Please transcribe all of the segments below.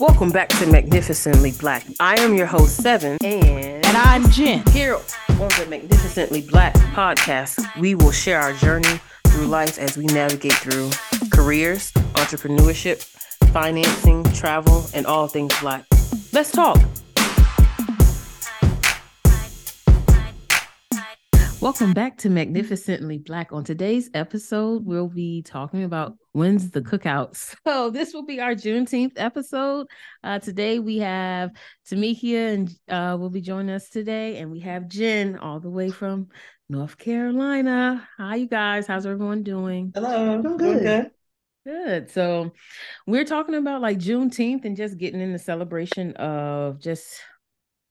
Welcome back to Magnificently Black. I am your host, Seven, and, And I'm Jen. here on the Magnificently Black podcast, we will share our journey through life as we navigate through careers, entrepreneurship, financing, travel, and all things black. Let's talk. Welcome back to Magnificently Black. On today's episode, we'll be talking about when's the cookouts. So this will be our Juneteenth episode. Uh, today we have Tomekia and uh, will be joining us today, and we have Jen all the way from North Carolina. Hi, you guys. How's everyone doing? Hello. Doing Doing good. Good. So we're talking about like Juneteenth and just getting in the celebration of just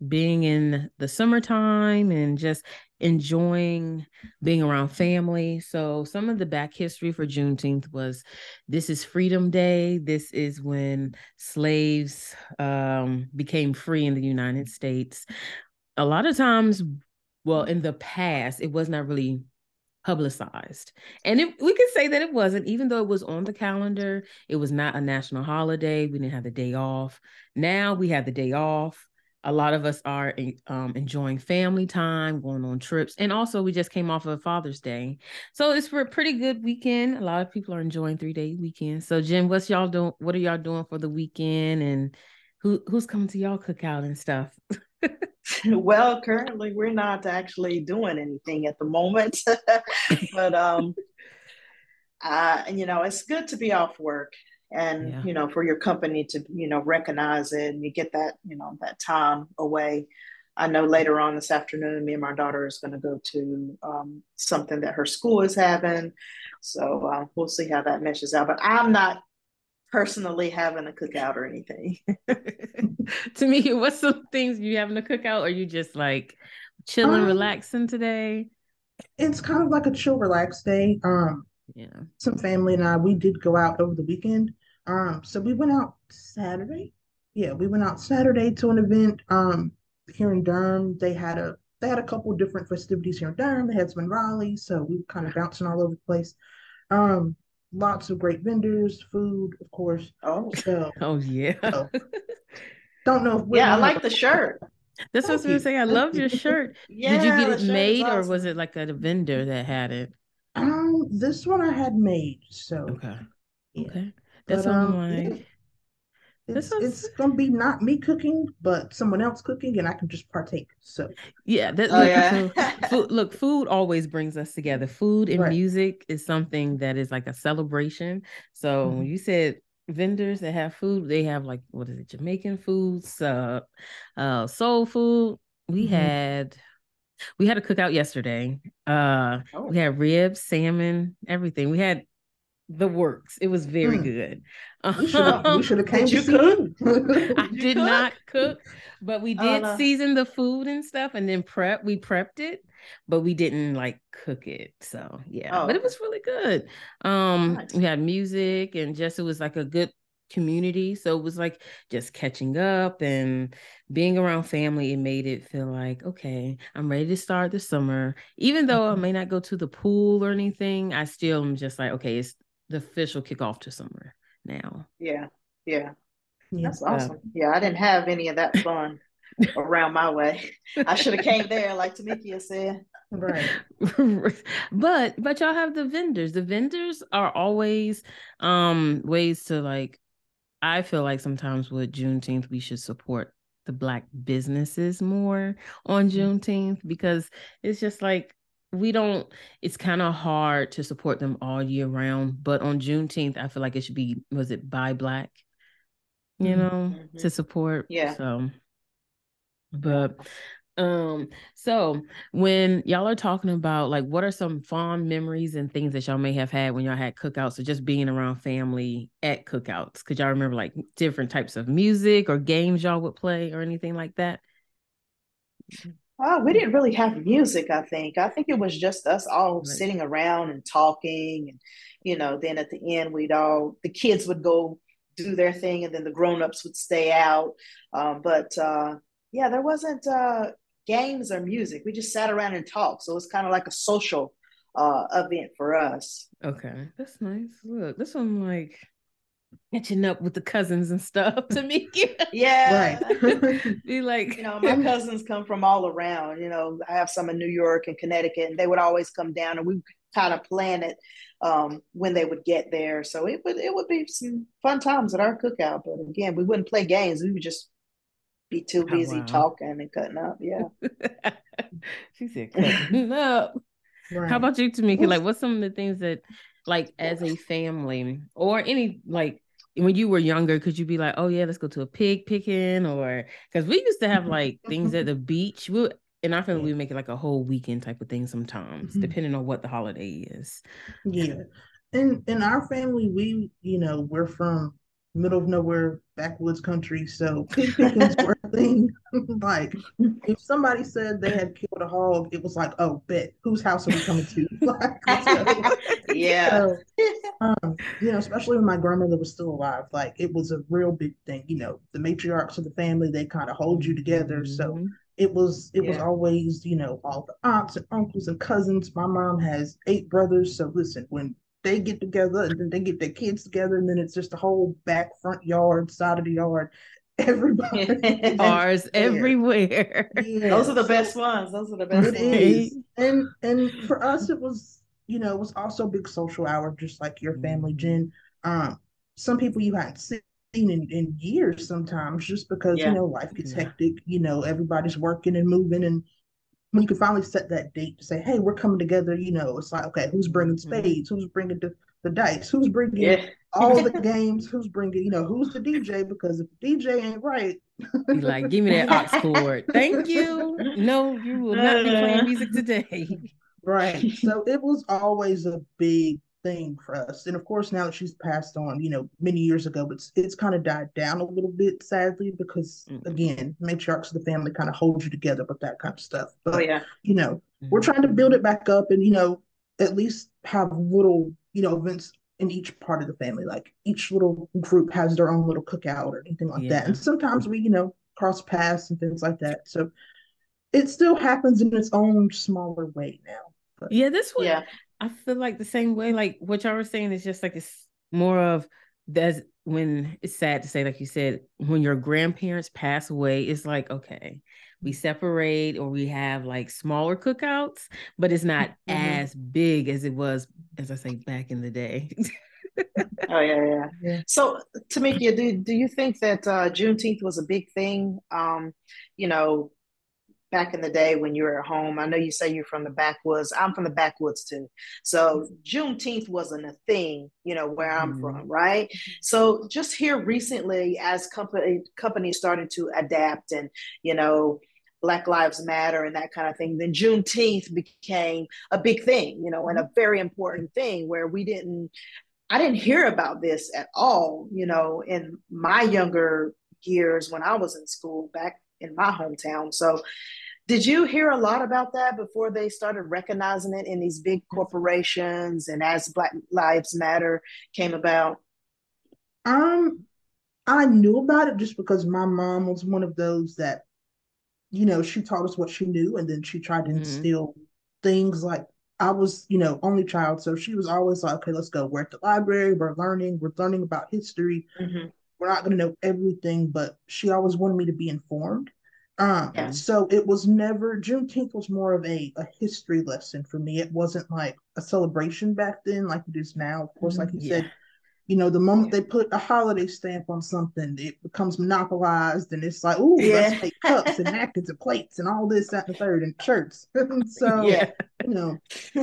being in the summertime and just enjoying being around family. So some of the back history for Juneteenth was this is Freedom Day. This is when slaves um, became free in the United States. A lot of times, well, in the past, it was not really publicized. And it, we can say that it wasn't, even though it was on the calendar, it was not a national holiday. We didn't have the day off. Now we have the day off. A lot of us are um, enjoying family time, going on trips, and also we just came off of Father's Day, so it's for a pretty good weekend. A lot of people are enjoying three day weekend. So, Jen, what's y'all doing? What are y'all doing for the weekend? And who who's coming to y'all cookout and stuff? Well, currently we're not actually doing anything at the moment, but um, uh, you know, it's good to be off work and Yeah. you know for your company to you know recognize it and you get that you know that time away. I know later on this afternoon, me and my daughter is going to go to um, something that her school is having, so uh, we'll see how that meshes out. But I'm not personally having a cookout or anything. to me, what's some things you having a cookout, or you just like chilling, Um, relaxing today? It's kind of like a chill, relaxed day. Um, Yeah. some family and I, we did go out over the weekend. Um, so we went out Saturday. Yeah, we went out Saturday to an event um here in Durham. They had a they had a couple different festivities here in Durham. They had some in Raleigh, so we were kind of bouncing all over the place. Um, lots of great vendors, food, of course. Oh, So Oh yeah. Oh. don't know if we're yeah, I like the shirt. That's what I was Thank gonna say. I love your shirt. Yeah, Did you get it shirt is made, or was it like a vendor that had it? um this one I had made. So Okay. yeah. Okay. That's But, what I'm um, like. It's This it's gonna be not me cooking, but someone else cooking, and I can just partake. So Yeah. That, Oh look, yeah. so food, look, food always brings us together. Food and Right. music is something that is like a celebration. So when Mhm. you said vendors that have food, they have like what is it, Jamaican foods, uh, uh, soul food. We Mhm. had we had a cookout yesterday. Uh, Oh. we had ribs, salmon, everything. We had the works. It was very Mm. good. we should have we came Did you see cook? you. I you did cook? not cook, but we Oh, did no. season the food and stuff and then prep. We prepped it, but we didn't like cook it. So yeah, Oh, but it was really good. Um, Nice. we had music and just it was like a good community. So it was like just catching up and being around family. It made it feel like, okay, I'm ready to start the summer. Even though I Mhm. may not go to the pool or anything, I still am just like, okay, it's the official kickoff to summer now. Yeah, yeah, Yeah. that's awesome. Yeah, I didn't have any of that fun around my way. I should have came there, like Tomekia said. Right. but but y'all have the vendors. The vendors are always um ways to like I feel like sometimes with Juneteenth we should support the black businesses more on Mhm. Juneteenth because it's just like we don't it's kind of hard to support them all year round. But on Juneteenth, I feel like it should be was it buy black, you Mhm. know, Mhm. to support. Yeah. So but um so when y'all are talking about like what are some fond memories and things that y'all may have had when y'all had cookouts or just being around family at cookouts could y'all remember like different types of music or games y'all would play or anything like that Oh, we didn't really have music, I think. I think it was just us all Right. sitting around and talking. And, you know, then at the end, we'd all, the kids would go do their thing and then the grown-ups would stay out. Um, but uh, yeah, there wasn't uh, games or music. We just sat around and talked. So it's kind of like a social uh, event for us. okay that's nice look this one like catching up with the cousins and stuff to meet you. Yeah. Right. Be like, you know, my cousins come from all around. You know, I have some in New York and Connecticut, and they would always come down and we kind of plan it um, when they would get there. So it would it would be some fun times at our cookout. But again, we wouldn't play games. We would just be too oh, busy oh, wow. talking and cutting up. Yeah. she said cutting up. Right. How about you, Tomekia? Like, what's some of the things that, like, as a family or any like when you were younger, could you be like, oh yeah, let's go to a pig picking, or because we used to have like things at the beach. We in our family we make it like a whole weekend type of thing sometimes, mm-hmm. depending on what the holiday is. Yeah, in in our family, we you know we're from middle of nowhere backwoods country. So pig pickings were a thing. like if somebody said they had killed a hog, it was like, oh, bet whose house are we coming to? like, so, yeah. So, um, you know, especially when my grandmother was still alive, like it was a real big thing. You know, the matriarchs of the family they kind of hold you together. Mm-hmm. So it was it yeah. was always you know all the aunts and uncles and cousins my mom has eight brothers so listen when they get together and then they get their kids together and then it's just a whole back front yard side of the yard everybody cars everywhere yeah. those are the best ones those are the best it ones. Is. and and for us it was you know it was also a big social hour just like your family jen um some people you hadn't seen in, in years sometimes just because yeah. you know life gets yeah. hectic you know everybody's working and moving and when you can finally set that date to say, hey, we're coming together, you know, it's like, okay, who's bringing mm-hmm. spades? Who's bringing the, the dice? Who's bringing yeah. all the games? Who's bringing, you know, who's the DJ? Because if the DJ ain't right, be like, give me that aux cord. Thank you. No, you will not be playing music today. Right. So it was always a big thing for us. And of course, now that she's passed on, you know, many years ago, it's it's kind of died down a little bit, sadly, because mm-hmm. again, matriarchs of the family kind of hold you together with that kind of stuff. But oh, yeah. you know, mm-hmm. we're trying to build it back up and you know, at least have little, you know, events in each part of the family. Like each little group has their own little cookout or anything like yeah. that. And sometimes we, you know, cross paths and things like that. So it still happens in its own smaller way now. But, yeah, this one yeah. I feel like the same way. Like what y'all were saying is just like it's more of that's when it's sad to say, like you said, when your grandparents pass away, it's like okay, we separate or we have like smaller cookouts, but it's not mm-hmm. as big as it was, as I say, back in the day. oh yeah, yeah, yeah. So Tomekia, do do you think that uh, Juneteenth was a big thing? Um, you know, back in the day when you were at home. I know you say you're from the backwoods. I'm from the backwoods too. So Juneteenth wasn't a thing, you know, where I'm mm. from, right? So just here recently, as company companies started to adapt and, you know, Black Lives Matter and that kind of thing, then Juneteenth became a big thing, you know, and a very important thing where we didn't I didn't hear about this at all, you know, in my younger years when I was in school back in my hometown. So did you hear a lot about that before they started recognizing it in these big corporations and as Black Lives Matter came about? Um, I knew about it just because my mom was one of those that, you know, she taught us what she knew and then she tried to mm-hmm. instill things like I was, you know, only child. So she was always like, okay, let's go. We're at the library, we're learning, we're learning about history. Mm-hmm. We're not going to know everything, but she always wanted me to be informed. Um, yeah. so it was never Juneteenth was more of a, a history lesson for me. It wasn't like a celebration back then like it is now. Of course, like you yeah. said, you know, the moment they put a holiday stamp on something, it becomes monopolized and it's like, oh, yeah. let's make cups and napkins and plates and all this, that, and the third, and shirts. so, yeah. you know,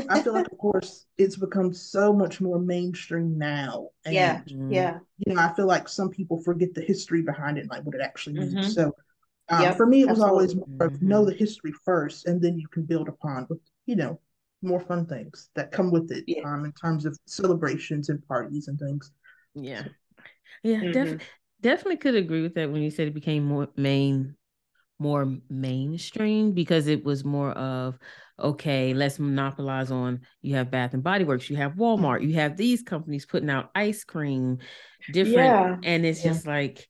I feel like, of course, it's become so much more mainstream now. And, yeah. Yeah. You know, I feel like some people forget the history behind it, like what it actually means. Mm-hmm. So, um, yep, for me, it was absolutely. always more of know the history first, and then you can build upon with you know more fun things that come with it yeah. um, in terms of celebrations and parties and things. Yeah, yeah, mm-hmm. def- definitely could agree with that when you said it became more main, more mainstream because it was more of okay, let's monopolize on. You have Bath and Body Works, you have Walmart, you have these companies putting out ice cream, different, yeah. and it's yeah. just like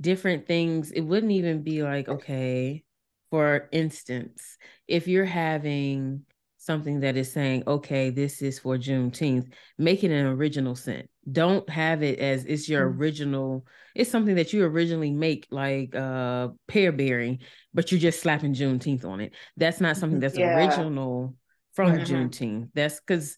different things. It wouldn't even be like, okay, for instance, if you're having something that is saying, okay, this is for Juneteenth, make it an original scent. Don't have it as it's your mm-hmm. original, it's something that you originally make like uh pear berry, but you're just slapping Juneteenth on it. That's not something that's yeah. original from mm-hmm. Juneteenth. That's because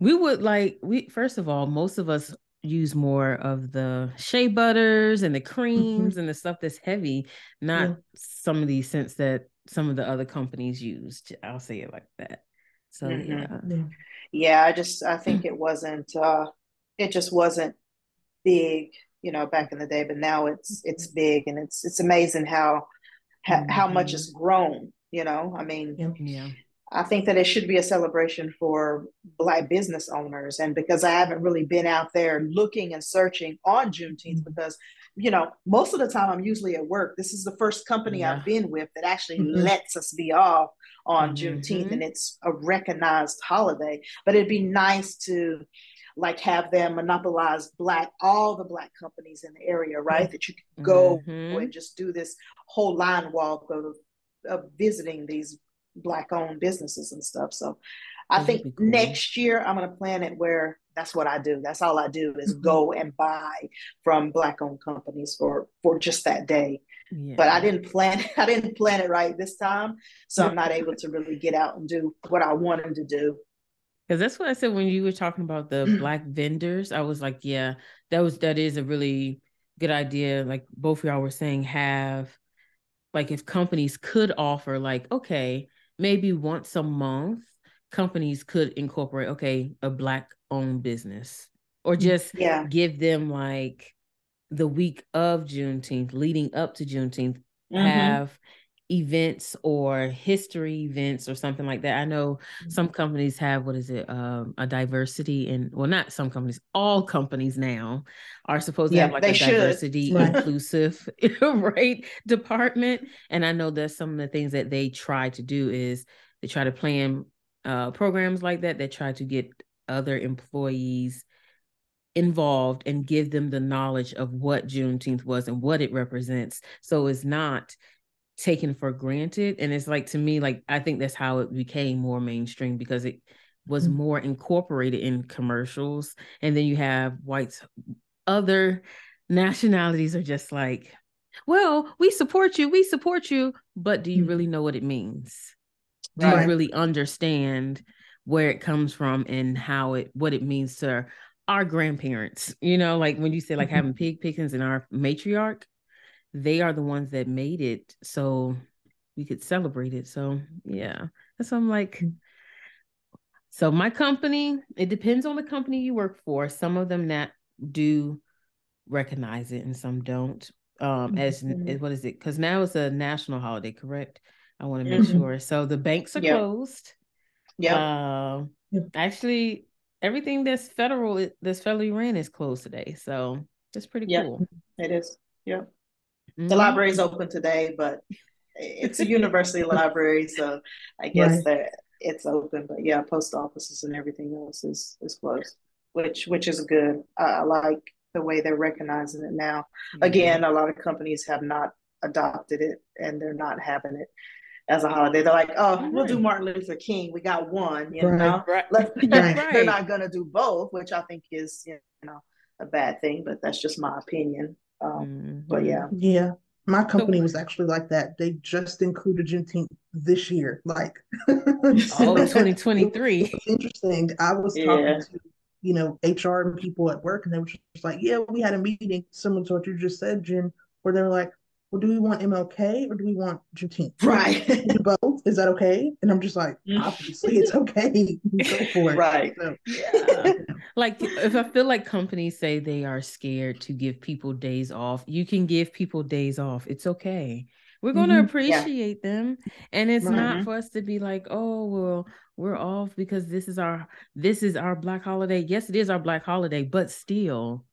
we would like we first of all, most of us use more of the shea butters and the creams mm-hmm. and the stuff that's heavy, not yeah. some of these scents that some of the other companies used. I'll say it like that. So mm-hmm. yeah. Yeah, I just I think it wasn't uh it just wasn't big, you know, back in the day, but now it's it's mm-hmm. big and it's it's amazing how mm-hmm. how much has grown, you know. I mean, yeah. I think that it should be a celebration for Black business owners. And because I haven't really been out there looking and searching on Juneteenth, mm-hmm. because, you know, most of the time I'm usually at work. This is the first company yeah. I've been with that actually mm-hmm. lets us be off on mm-hmm. Juneteenth, and it's a recognized holiday. But it'd be nice to like have them monopolize black all the black companies in the area right that you can go mm-hmm. and just do this whole line walk of, of visiting these black owned businesses and stuff. So I think cool. next year I'm going to plan it where that's what I do. That's all I do is mm-hmm. go and buy from black owned companies for for just that day. Yeah. But I didn't plan I didn't plan it right this time, so I'm not able to really get out and do what I wanted to do. Because that's what I said when you were talking about the black vendors. I was like, yeah, that was that is a really good idea. Like both of y'all were saying, have like if companies could offer like, okay, maybe once a month companies could incorporate okay a black owned business or mm, just yeah. give them like the week of juneteenth leading up to juneteenth mm-hmm. have events or history events or something like that. I know mm-hmm. some companies have what is it, um, a diversity and well, not some companies, all companies now are supposed to yeah, have like a should. diversity inclusive right department. And I know that some of the things that they try to do is they try to plan uh, programs like that that try to get other employees involved and give them the knowledge of what Juneteenth was and what it represents. So it's not taken for granted and it's like to me like i think that's how it became more mainstream because it was mm-hmm. more incorporated in commercials and then you have whites other nationalities are just like well we support you we support you but do you mm-hmm. really know what it means do right. you really understand where it comes from and how it what it means to our grandparents you know like when you say like mm-hmm. having pig pickings in our matriarch they are the ones that made it so we could celebrate it. So yeah. So I'm like, so my company, it depends on the company you work for. Some of them that do recognize it and some don't. Um, as, mm-hmm. as what is it? Because now it's a national holiday, correct? I want to make mm-hmm. sure. So the banks are yep. closed. Yeah. Uh, yep. Actually, everything that's federal, that's federally ran is closed today. So that's pretty yep. cool. It is. Yep. Mm-hmm. The library is open today, but it's a university library, so I guess right. that it's open. But yeah, post offices and everything else is is closed, which which is good. I like the way they're recognizing it now. Mm-hmm. Again, a lot of companies have not adopted it, and they're not having it as a holiday. They're like, oh, we'll do Martin Luther King. We got one, you right. know. Right. They're not going to do both, which I think is you know a bad thing, but that's just my opinion. Um, mm-hmm. But yeah, yeah. My company so, was actually like that. They just included Juneteenth this year, like oh, 2023. interesting. I was yeah. talking to you know HR and people at work, and they were just like, "Yeah, we had a meeting similar to what you just said, Jen, where they were like, well, do we want MLK or do we want Juneteenth? Right. do both. Is that okay? And I'm just like, obviously it's okay. Go for it. Right. So, yeah. like if I feel like companies say they are scared to give people days off, you can give people days off. It's okay. We're going to mm-hmm. appreciate yeah. them. And it's mm-hmm. not for us to be like, oh, well, we're off because this is our this is our black holiday. Yes, it is our black holiday, but still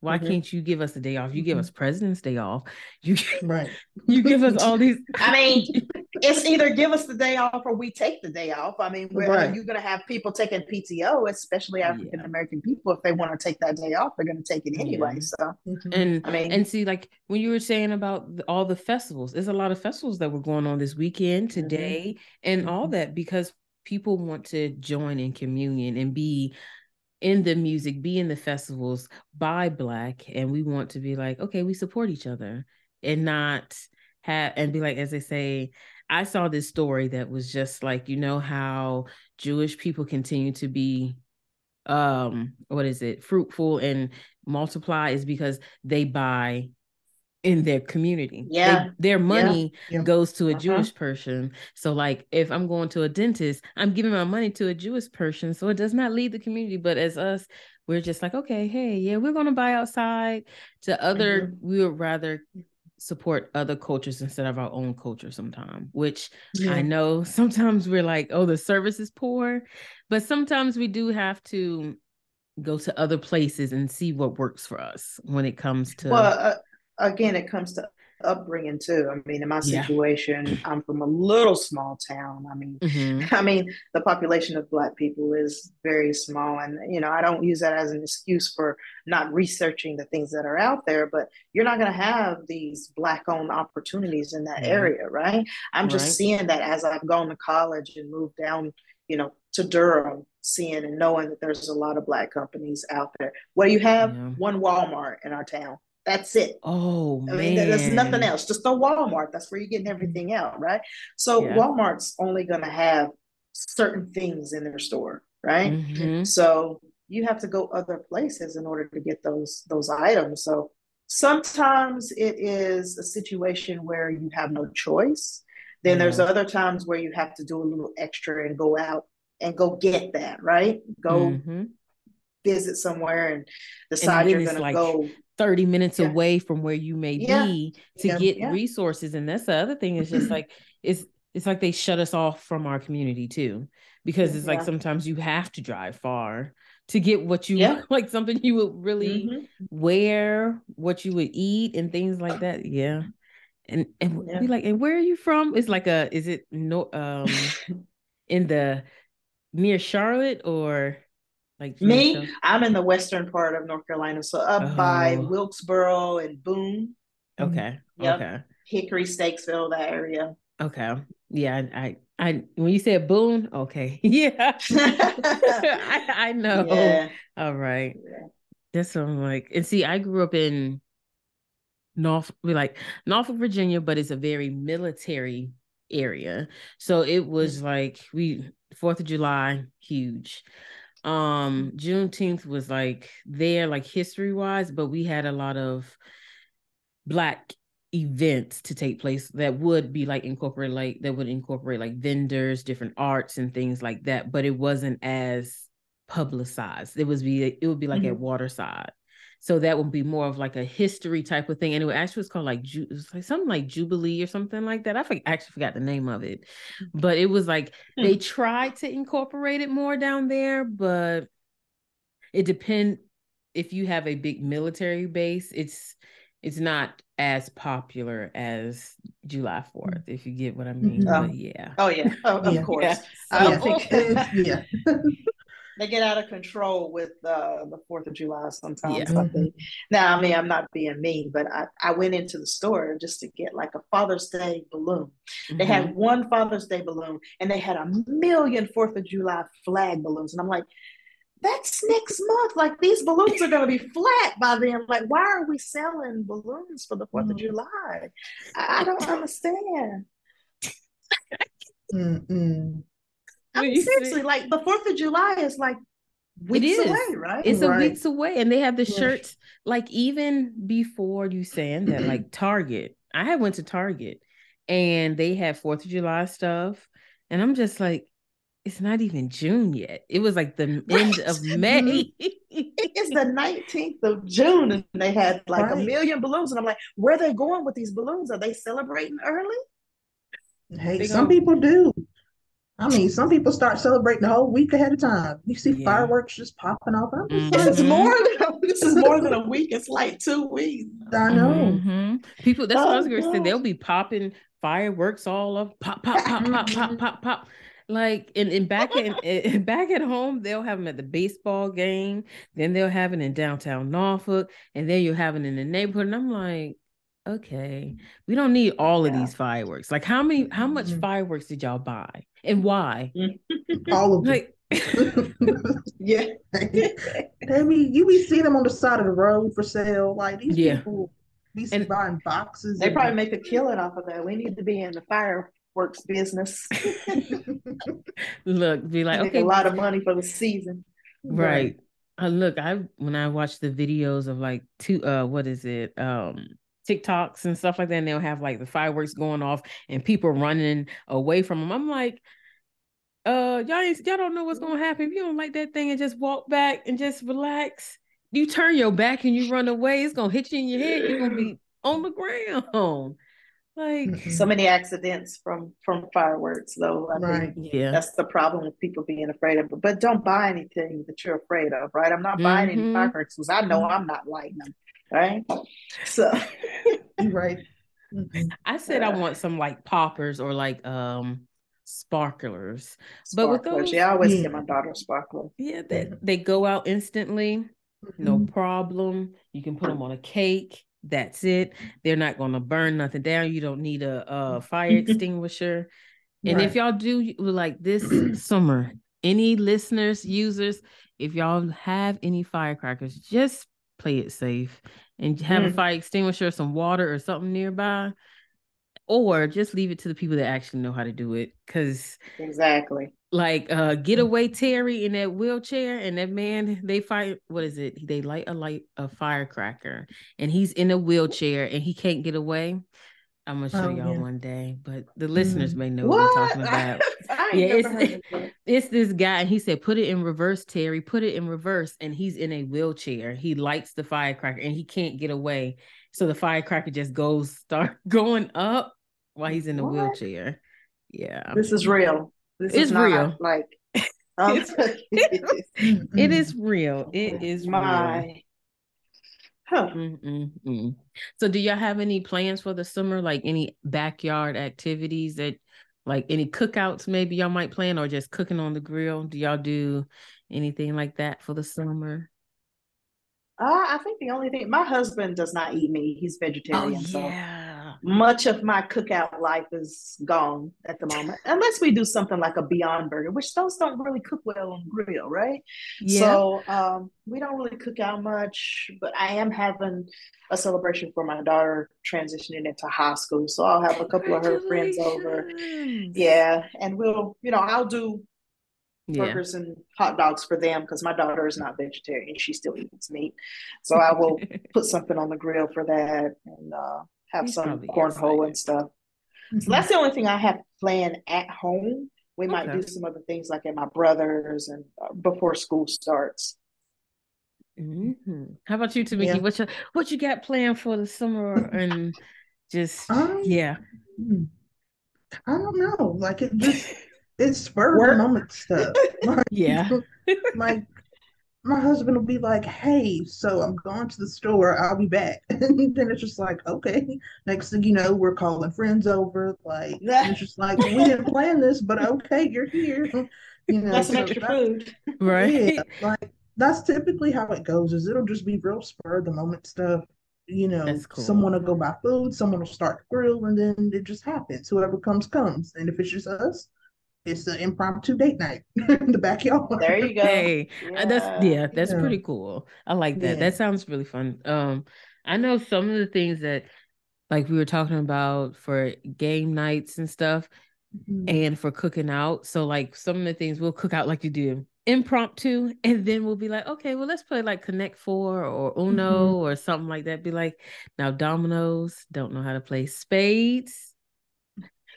why mm-hmm. can't you give us a day off? You give mm-hmm. us President's Day off. You right. You give us all these. I mean, it's either give us the day off or we take the day off. I mean, right. you're going to have people taking PTO, especially African American yeah. people. If they want to take that day off, they're going to take it anyway. Yeah. So, mm-hmm. and I mean, and see, like when you were saying about all the festivals, there's a lot of festivals that were going on this weekend, mm-hmm. today, and all mm-hmm. that because people want to join in communion and be in the music, be in the festivals, buy black, and we want to be like, okay, we support each other and not have and be like, as they say, I saw this story that was just like, you know, how Jewish people continue to be um what is it fruitful and multiply is because they buy in their community. Yeah. They, their money Yeah. goes to a Uh-huh. Jewish person. So like if I'm going to a dentist, I'm giving my money to a Jewish person. So it does not leave the community. But as us, we're just like, okay, hey, yeah, we're gonna buy outside. To other, Mm-hmm. we would rather support other cultures instead of our own culture sometime, which I know sometimes we're like, oh, the service is poor, but sometimes we do have to go to other places and see what works for us when it comes to Well, uh, again, it comes to upbringing too. I mean, in my Yeah. situation, I'm from a little small town. I mean, Mhm. I mean, the population of Black people is very small, and you know, I don't use that as an excuse for not researching the things that are out there. But you're not going to have these Black-owned opportunities in that Yeah. area, right? I'm just Right. seeing that as I've gone to college and moved down, you know, to Durham, seeing and knowing that there's a lot of Black companies out there. What do you have? Yeah. One Walmart in our town. That's it. Oh I man, mean, there- there's nothing else. Just a Walmart. That's where you're getting everything out, right? So Yeah. Walmart's only going to have certain things in their store, right? Mhm. So you have to go other places in order to get those those items. So sometimes it is a situation where you have no choice. Then there's other times where you have to do a little extra and go out and go get that, right? Go Mhm. visit somewhere and decide then you're going to go. 30 minutes Yeah. away from where you may Yeah. be to Yeah. get resources and that's the other thing is just like it's it's like they shut us off from our community too because it's like sometimes you have to drive far to get what you like something you would really Mhm. wear what you would eat and things like that yeah and and be like and where are you from it's like a is it no um in the near charlotte or like Me? I'm in the western part of North Carolina, so up by Oh. Wilkesboro and Boone, okay mm-hmm. Yep. okay Hickory, Statesville, that area. Okay. Yeah, I, I, I when you said Boone, okay. Yeah. I, I know. Yeah. All right. yeah. That's what I'm like. And see, I grew up in North, we like Norfolk, Virginia, but it's a very military area. So it was mm. like we Fourth of July, huge. Um, Juneteenth was like there, like history wise, but we had a lot of black events to take place that would be like incorporate like that would incorporate like vendors different arts and things like that but it wasn't as publicized. It was be it would be like at waterside so that would be more of like a history type of thing and it actually was called like Ju- it was like something like jubilee or something like that i for- actually forgot the name of it mm-hmm. but it was like they hmm. tried to incorporate it more down there but it depend if you have a big military base it's it's not as popular as July mm. 4th, if you get what I mean. Mhm. But oh. yeah. Oh yeah, oh, of Yeah. course. Yeah. I oh. Yeah. think yeah. They get out of control with uh, the Fourth of July sometimes. Yeah. Now, I mean, I'm not being mean, but I, I went into the store just to get like a Father's Day balloon. They Mhm. had one Father's Day balloon, and they had a million Fourth of July flag balloons, and I'm like. That's next month. Like these balloons are going to be flat by then. Like, why are we selling balloons for the 4th of Mm. July? I, I don't understand. Mm-mm. I mean, You see- seriously, like the Fourth of July is like weeks is. away, right? It's a weeks away, and they have the Yeah. shirts like even before you saying that, like Target. I had went to Target, and they had Fourth of July stuff, and I'm just like, it's not even June yet. It was like the end Right. of May. It's the 19th of June, and they had like a million balloons. And I'm like, where are they going with these balloons? Are they celebrating early? Hey, They some gonna- people do. I mean, some people start celebrating the whole week ahead of time. You see Yeah. fireworks just popping off. I'm just This is Mhm. more than this is more than a week. It's like two weeks. I know. Mhm. People, that's what I was Oh, gonna say. They'll be popping fireworks all up, pop, pop, pop, pop, pop, pop, pop. Like in, in back in, back at home, they'll have them at the baseball game. Then they'll have it in downtown Norfolk, and then you'll have it in the neighborhood. And I'm like, okay, we don't need all of these fireworks. Like how many how much Mhm. fireworks did y'all buy? And why? All of them. Like Yeah. I mean, you be seeing them on the side of the road for sale. Like these Yeah. people be And- buying boxes. They and- probably make a killing off of that. We need to be in the fireworks business. look, be like, Make okay, a lot of money for the season. right. Uh, look, I when I watch the videos of like two uh what is it? Um TikToks and stuff like that, and they'll have like the fireworks going off and people running away from them. I'm like, uh, y'all ain't, y'all don't know what's gonna happen. If you don't like that thing and just walk back and just relax, you turn your back and you run away, it's gonna hit you in your head, you're gonna be on the ground. Like, Mhm. So many accidents from from fireworks, though. I Right. think yeah. that's the problem with people being afraid of it. But don't buy anything that you're afraid of, right? I'm not buying any Mhm. fireworks because I know I'm not lighting them, right? So right. Mhm. I said I want some like poppers or like um sparklers. But with sparklers, those- yeah, I always Yeah. get my daughter a sparkler. Yeah, that they go out instantly, no Mhm. problem. You can put them on a cake. That's it. They're not going to burn nothing down. You don't need a, a fire extinguisher. And if y'all do like this summer, any listeners, users, if y'all have any firecrackers, just play it safe and have a Mm. fire extinguisher, some water, or something nearby, or just leave it to the people that actually know how to do it. Because Exactly. like uh getaway Terry in that wheelchair and that man they fight what is it they light a light a firecracker and he's in a wheelchair and he can't get away I'm gonna show Oh, y'all yeah. one day but the listeners Mm. may know what, we're talking about Yeah, it's- that. it's this guy and he said put it in reverse Terry put it in reverse and he's in a wheelchair he lights the firecracker and he can't get away so the firecracker just goes start going up while he's in the What? wheelchair yeah This is real. This It's is not real. like um, it is real it is real. Huh. Mm-mm-mm. So, do y'all have any plans for the summer? Like any backyard activities that, like any cookouts, maybe y'all might plan, or just cooking on the grill? Do y'all do anything like that for the summer? Uh, I think the only thing my husband does not eat meat. He's vegetarian, so Oh, yeah. Much of my cookout life is gone at the moment. Unless we do something like a Beyond Burger, which those don't really cook well on the grill, right? Yeah. So um, we don't really cook out much, but I am having a celebration for my daughter transitioning into high school. So I'll have a couple of her friends over. Yeah, and we'll, you know, I'll do Yeah. burgers and hot dogs for them because my daughter is not vegetarian. She still eats meat. So I will put something on the grill for that and uh, have He's some probably cornhole and stuff. Mm-hmm. So that's the only thing I have planned at home. We might do some other things like at my brother's and uh, before school starts. Mhm. How about you, Tamiki? Yeah. What you what you got planned for the summer and just Um, yeah. Hmm. I don't know. Like it just it's spur of the moment stuff. Like, Yeah. like my husband will be like, "Hey, so I'm going to the store. I'll be back." And then it's just like, okay. Next thing you know, we're calling friends over. Like it's just like we didn't plan this, but okay, you're here. You know, That's some so extra that- food. Right. yeah, like that's typically how it goes. Is it'll just be real spur of the moment stuff. You know, cool. someone will go buy food, someone will start the grill, and then it just happens. Whoever comes comes, and if it's just us, it's an impromptu date night in the backyard. There you go. Hey, uh, that's yeah, that's Yeah. pretty cool. I like that. Yeah. That sounds really fun. Um, I know some of the things that like we were talking about for game nights and stuff Mhm. and for cooking out. So like some of the things we'll cook out like you do impromptu and then we'll be like, okay, well let's play like Connect Four or Uno or something like that. Be like, now dominoes, don't know how to play spades.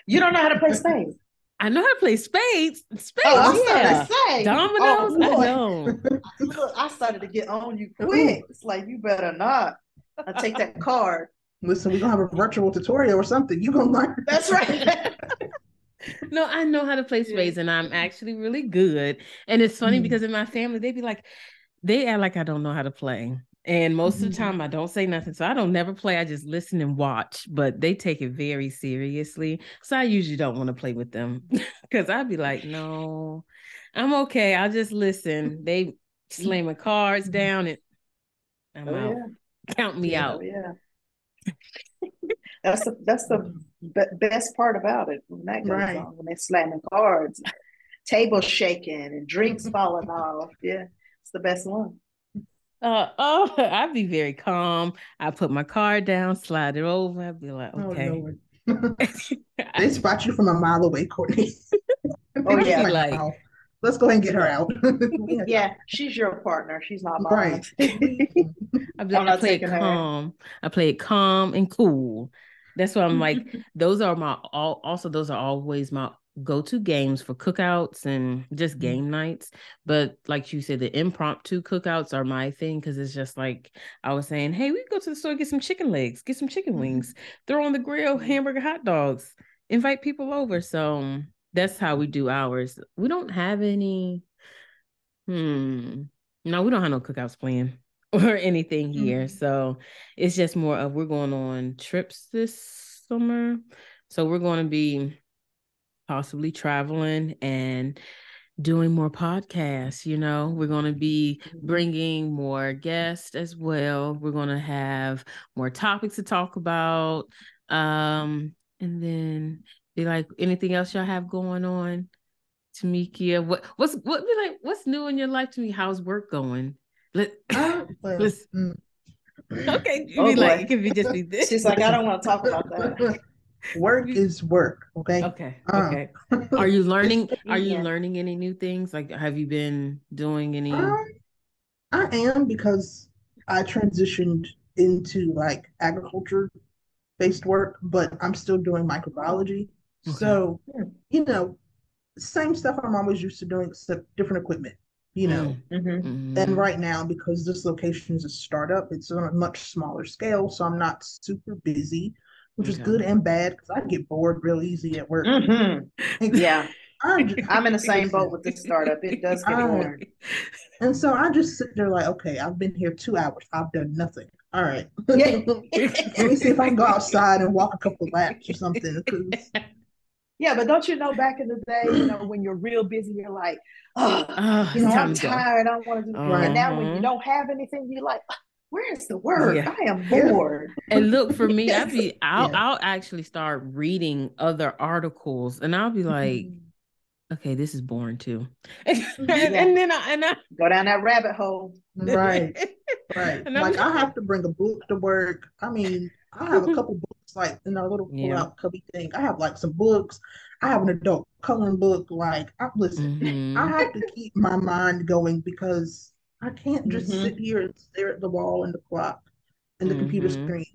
You don't know how to play spades. I know how to play spades. Spades, Oh, I yeah. say. Dominoes, Oh, I don't. Look, I started to get on you quick. It's like you better not. I take that card. Listen, we're gonna have a virtual tutorial or something. You're gonna learn. That's right. No, I know how to play spades and I'm actually really good. And it's funny Mhm. because in my family, they'd be like, they act like I don't know how to play. And most of the Mhm. time I don't say nothing. So I don't never play. I just listen and watch, but they take it very seriously. So I usually don't want to play with them because I'd be like, no, I'm okay. I'll just listen. They slamming cards down and I'm Oh, out. yeah. Count me Yeah. out. Yeah. That's the that's the be- best part about it when that goes right. on when they slamming cards, table shaking, and drinks falling off. Yeah, it's the best one. Uh oh, I'd be very calm. I put my card down, slide it over. I'd be like, oh, okay. Oh, they spot you from a mile away, Courtney. oh yeah, like, like let's go ahead and get her out. yeah, she's your partner. She's not mine. Right. I'm, I'm I play it calm. Her. I play it calm and cool. That's why I'm like, those are my all also those are always my go-to games for cookouts and just mm-hmm. game nights. But like you said, the impromptu cookouts are my thing because it's just like I was saying, hey, we go to the store, get some chicken legs, get some chicken mm-hmm. wings, throw on the grill, hamburger hot dogs, invite people over. So that's how we do ours. We don't have any. Hmm. No, we don't have no cookouts planned or anything here. Mm-hmm. So it's just more of we're going on trips this summer. So we're going to be possibly traveling and doing more podcasts. You know, we're going to be bringing more guests as well. We're going to have more topics to talk about. Um, and then be like, anything else y'all have going on? Tomekia, what what's what be like what's new in your life to me? How's work going? Let, uh, let's mm. okay, you oh, be like, it could be just be this. She's like, I don't want to talk about that. work is work. Okay. Okay. Uh, okay. are you learning? Are you yeah. learning any new things? Like, have you been doing any? Um, I am because I transitioned into like agriculture based work, but I'm still doing microbiology. Okay. So, you know, same stuff I'm always used to doing, except different equipment, you know. Mm-hmm. mm-hmm. And right now, because this location is a startup, it's on a much smaller scale. So I'm not super busy, which okay. is good and bad because I get bored real easy at work. Mm-hmm. yeah. I'm, just, I'm, in the same boat with this startup. It does get boring. And so I just sit there like, okay, I've been here two hours. I've done nothing. All right. Let me see if I can go outside and walk a couple laps or something. Yeah, but don't you know back in the day, you know, when you're real busy, you're like, oh, oh you know, I'm tired. I don't want to do uh-huh. And now when you uh-huh. don't have anything, you're like, where's the word? Yeah. I am bored. And look for me, I'll be I'll yeah. I'll actually start reading other articles and I'll be like, mm-hmm. okay, this is boring too. and, yeah. and, then I and I go down that rabbit hole. Right. right. like I have to bring a book to work. I mean, I have a couple books like in our little pull yeah. out cubby thing. I have like some books. I have an adult coloring book. Like I listen, mm-hmm. I have to keep my mind going because I can't just mm-hmm. sit here and stare at the wall and the clock and the mm-hmm. computer screen.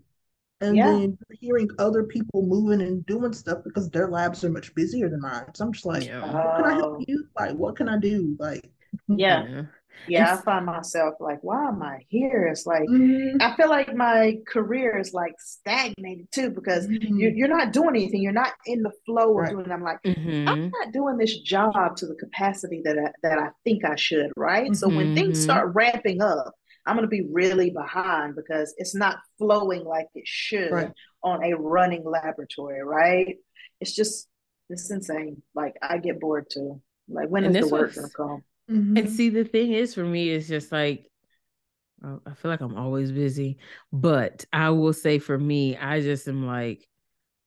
And yeah. then hearing other people moving and doing stuff because their labs are much busier than mine. So I'm just like, yeah. how can I help oh. you? Like, what can I do? Like, yeah. Yeah, I find myself like, why am I here? It's like mm-hmm. I feel like my career is like stagnated too because mm-hmm. you're, you're not doing anything. You're not in the flow of right. doing. I'm like, mm-hmm. I'm not doing this job to the capacity that I, that I think I should. Right. So when things mm-hmm. start ramping up, I'm going to be really behind because it's not flowing like it should right. on a running laboratory. Right. It's just it's insane. Like I get bored too. Like when and is the work going to come? Mm-hmm. And see, the thing is for me, it's just like, I feel like I'm always busy, but I will say for me, I just am like,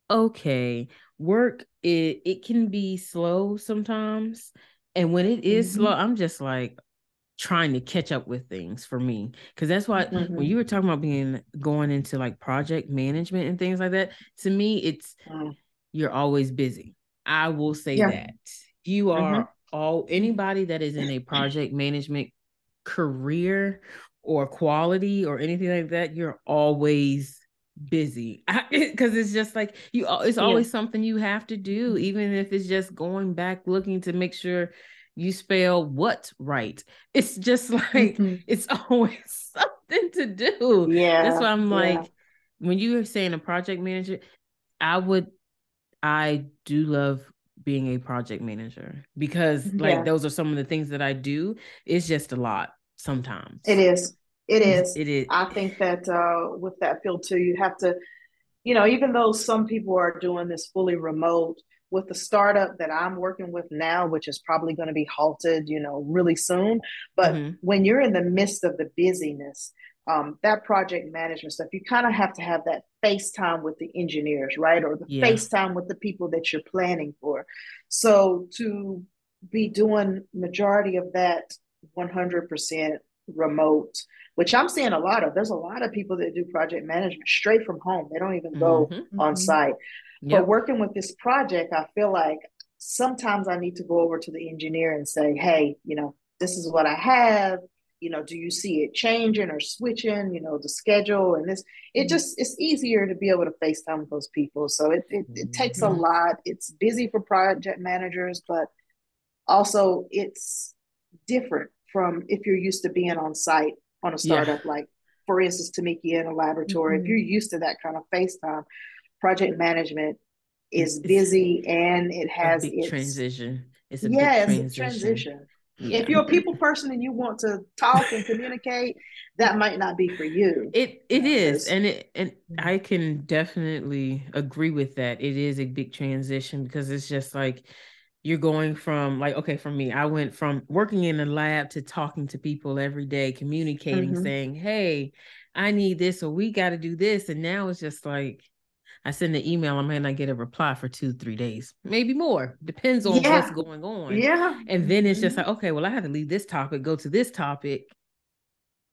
okay, work it it can be slow sometimes, and when it is mm-hmm. slow, I'm just like trying to catch up with things for me because that's why mm-hmm. when you were talking about being going into like project management and things like that, to me, it's mm. you're always busy. I will say yeah. that you are mm-hmm all anybody that is in a project management career or quality or anything like that, you're always busy because it's just like you it's always yeah. something you have to do even if it's just going back looking to make sure you spell what right it's just like mm-hmm. it's always something to do yeah that's why i'm like yeah. when you were saying a project manager i would i do love being a project manager because like yeah. those are some of the things that I do. It's just a lot sometimes. It is. It is. It is. I think that uh, with that field too, you have to, you know, even though some people are doing this fully remote, with the startup that I'm working with now, which is probably going to be halted, you know, really soon. But mm-hmm. when you're in the midst of the busyness, um, that project management stuff, you kind of have to have that FaceTime with the engineers, right? Or the yeah. FaceTime with the people that you're planning for. So to be doing majority of that 100% remote, which I'm seeing a lot of. There's a lot of people that do project management straight from home. They don't even go mm-hmm, on mm-hmm. site. Yep. But working with this project, I feel like sometimes I need to go over to the engineer and say, hey, you know, this is what I have you know do you see it changing or switching you know the schedule and this it mm-hmm. just it's easier to be able to facetime with those people so it, it, it takes a mm-hmm. lot it's busy for project managers but also it's different from if you're used to being on site on a startup yeah. like for instance Tomekia in a laboratory mm-hmm. if you're used to that kind of facetime project management is busy and it has its transition it's a yeah, big transition. It's a transition yeah. If you're a people person and you want to talk and communicate, that might not be for you. It it is, and it and I can definitely agree with that. It is a big transition because it's just like you're going from like okay for me i went from working in a lab to talking to people every day communicating mm-hmm. saying hey i need this or we got to do this and now it's just like I send an email, I might not get a reply for two, three days, maybe more. Depends on yeah. what's going on. Yeah. And then it's just mm-hmm. like, okay, well, I have to leave this topic, go to this topic,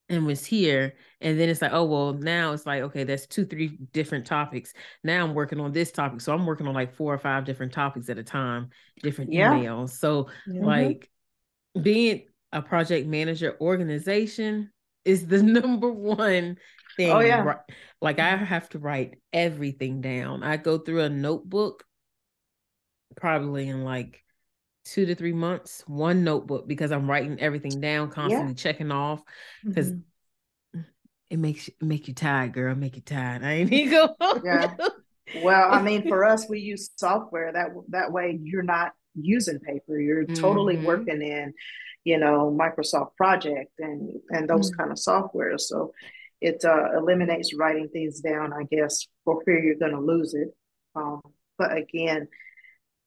and was here. And then it's like, oh, well, now it's like, okay, that's two, three different topics. Now I'm working on this topic. So I'm working on like four or five different topics at a time, different yeah. emails. So, mm-hmm. like, being a project manager organization is the number one thing. Oh yeah. Like I have to write everything down. I go through a notebook probably in like two to three months, one notebook because I'm writing everything down, constantly yeah. checking off because mm-hmm. it makes make you tired, girl. Make you tired. I ain't even go. yeah. Well, I mean, for us, we use software that that way you're not using paper. You're totally mm-hmm. working in, you know, Microsoft Project and and those mm-hmm. kind of software. So it uh, eliminates writing things down, I guess, for fear you're going to lose it. Um, but again,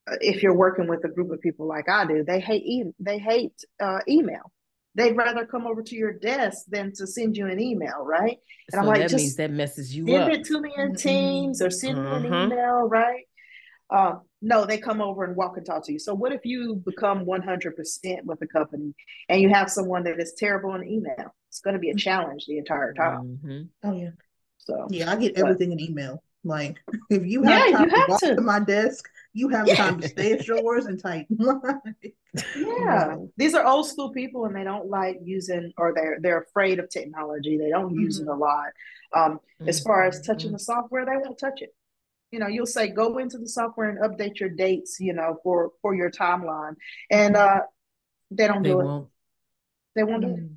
uh, if you're working with a group of people like I do, they hate e- they hate uh, email. They'd rather come over to your desk than to send you an email, right? And so I'm like, that just means that messes you send up. it to me in Teams or send uh-huh. me an mm-hmm. email, right? Uh, no, they come over and walk and talk to you. So what if you become 100% with a company and you have someone that is terrible in email? It's going to be a mm-hmm. challenge the entire time. Mm-hmm. Oh yeah. So yeah, I get but, everything in email. Like if you have yeah, time you have to walk to. to my desk, you have yeah. time to stay at yours and type. yeah, these are old school people, and they don't like using, or they're they're afraid of technology. They don't mm-hmm. use it mm-hmm. a lot. Um, mm-hmm. As far as touching the software, they won't touch it you know you'll say go into the software and update your dates you know for for your timeline and uh they don't they do won't. it they won't mm. do it.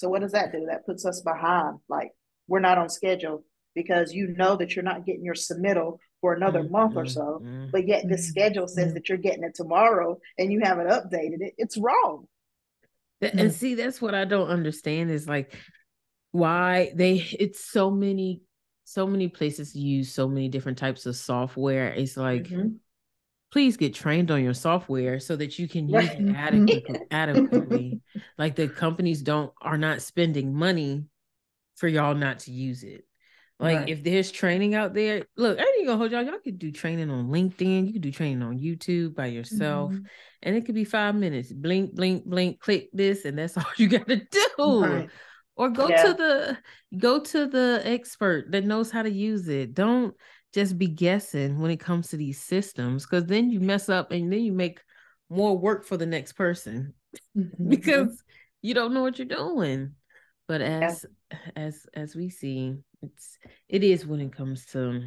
So what does that do? That puts us behind like we're not on schedule because you know that you're not getting your submittal for another mm, month or so mm, but yet the mm, schedule says mm. that you're getting it tomorrow and you haven't updated it. It's wrong. And see that's what i don't understand is like why they it's so many so many places use so many different types of software. It's like, mm-hmm. Please get trained on your software so that you can use it adequately. adequately. like the companies don't are not spending money for y'all not to use it. Like right. if there's training out there, look, I ain't gonna hold y'all. Y'all could do training on LinkedIn. You could do training on YouTube by yourself, mm-hmm. and it could be five minutes. Blink, blink, blink. Click this, and that's all you got to do. Right or go yeah. to the go to the expert that knows how to use it don't just be guessing when it comes to these systems because then you mess up and then you make more work for the next person mm-hmm. because you don't know what you're doing but as yeah. as as we see it's it is when it comes to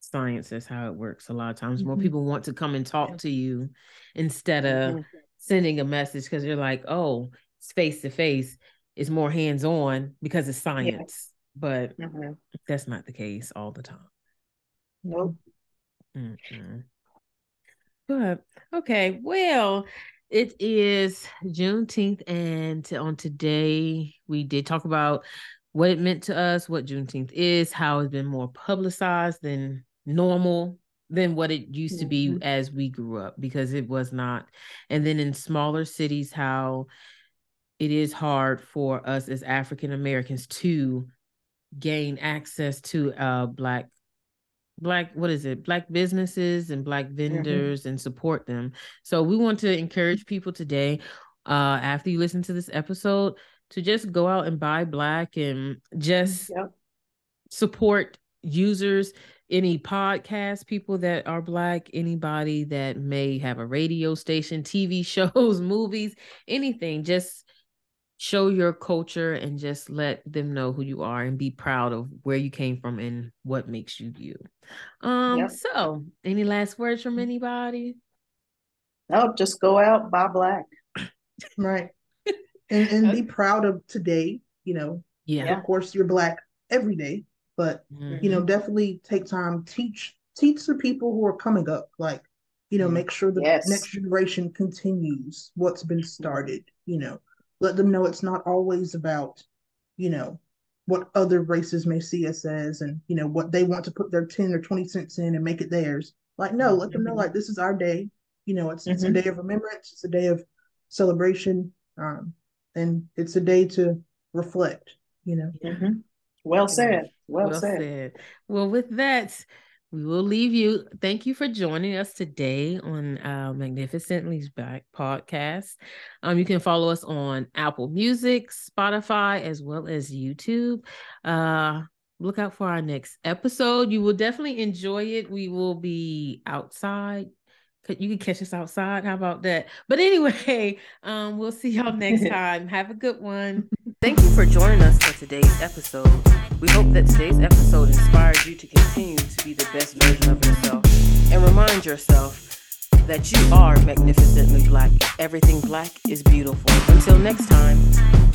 science that's how it works a lot of times mm-hmm. more people want to come and talk to you instead of mm-hmm. sending a message because you're like oh it's face to face is more hands on because it's science, but mm-hmm. that's not the case all the time. Nope. Mm-hmm. But okay, well, it is Juneteenth, and on today we did talk about what it meant to us, what Juneteenth is, how it's been more publicized than normal than what it used to be mm-hmm. as we grew up because it was not. And then in smaller cities, how it is hard for us as African Americans to gain access to uh black black what is it black businesses and black mm-hmm. vendors mm-hmm. and support them so we want to encourage people today uh after you listen to this episode to just go out and buy black and just yep. support users any podcast people that are black anybody that may have a radio station tv shows movies anything just show your culture and just let them know who you are and be proud of where you came from and what makes you you. Um yep. so any last words from anybody? No, just go out, buy black. Right. and and be proud of today, you know. Yeah. Of course you're black every day, but mm-hmm. you know, mm-hmm. definitely take time teach teach the people who are coming up like you know, mm-hmm. make sure the yes. next generation continues what's been started, you know let them know it's not always about, you know, what other races may see us as and, you know, what they want to put their 10 or 20 cents in and make it theirs. Like, no, let them know, like, this is our day. You know, it's, mm-hmm. it's a mm-hmm. day of remembrance, it's a day of celebration, um, and it's a day to reflect, you know. Mm-hmm. Well said. Well, well said. said. Well, with that, we will leave you. Thank you for joining us today on uh, Magnificently Black podcast. Um, you can follow us on Apple Music, Spotify, as well as YouTube. Uh, look out for our next episode. You will definitely enjoy it. We will be outside you can catch us outside. How about that? But anyway, um, we'll see y'all next time. Have a good one. Thank you for joining us for today's episode. We hope that today's episode inspired you to continue to be the best version of yourself and remind yourself that you are magnificently black. Everything black is beautiful. Until next time.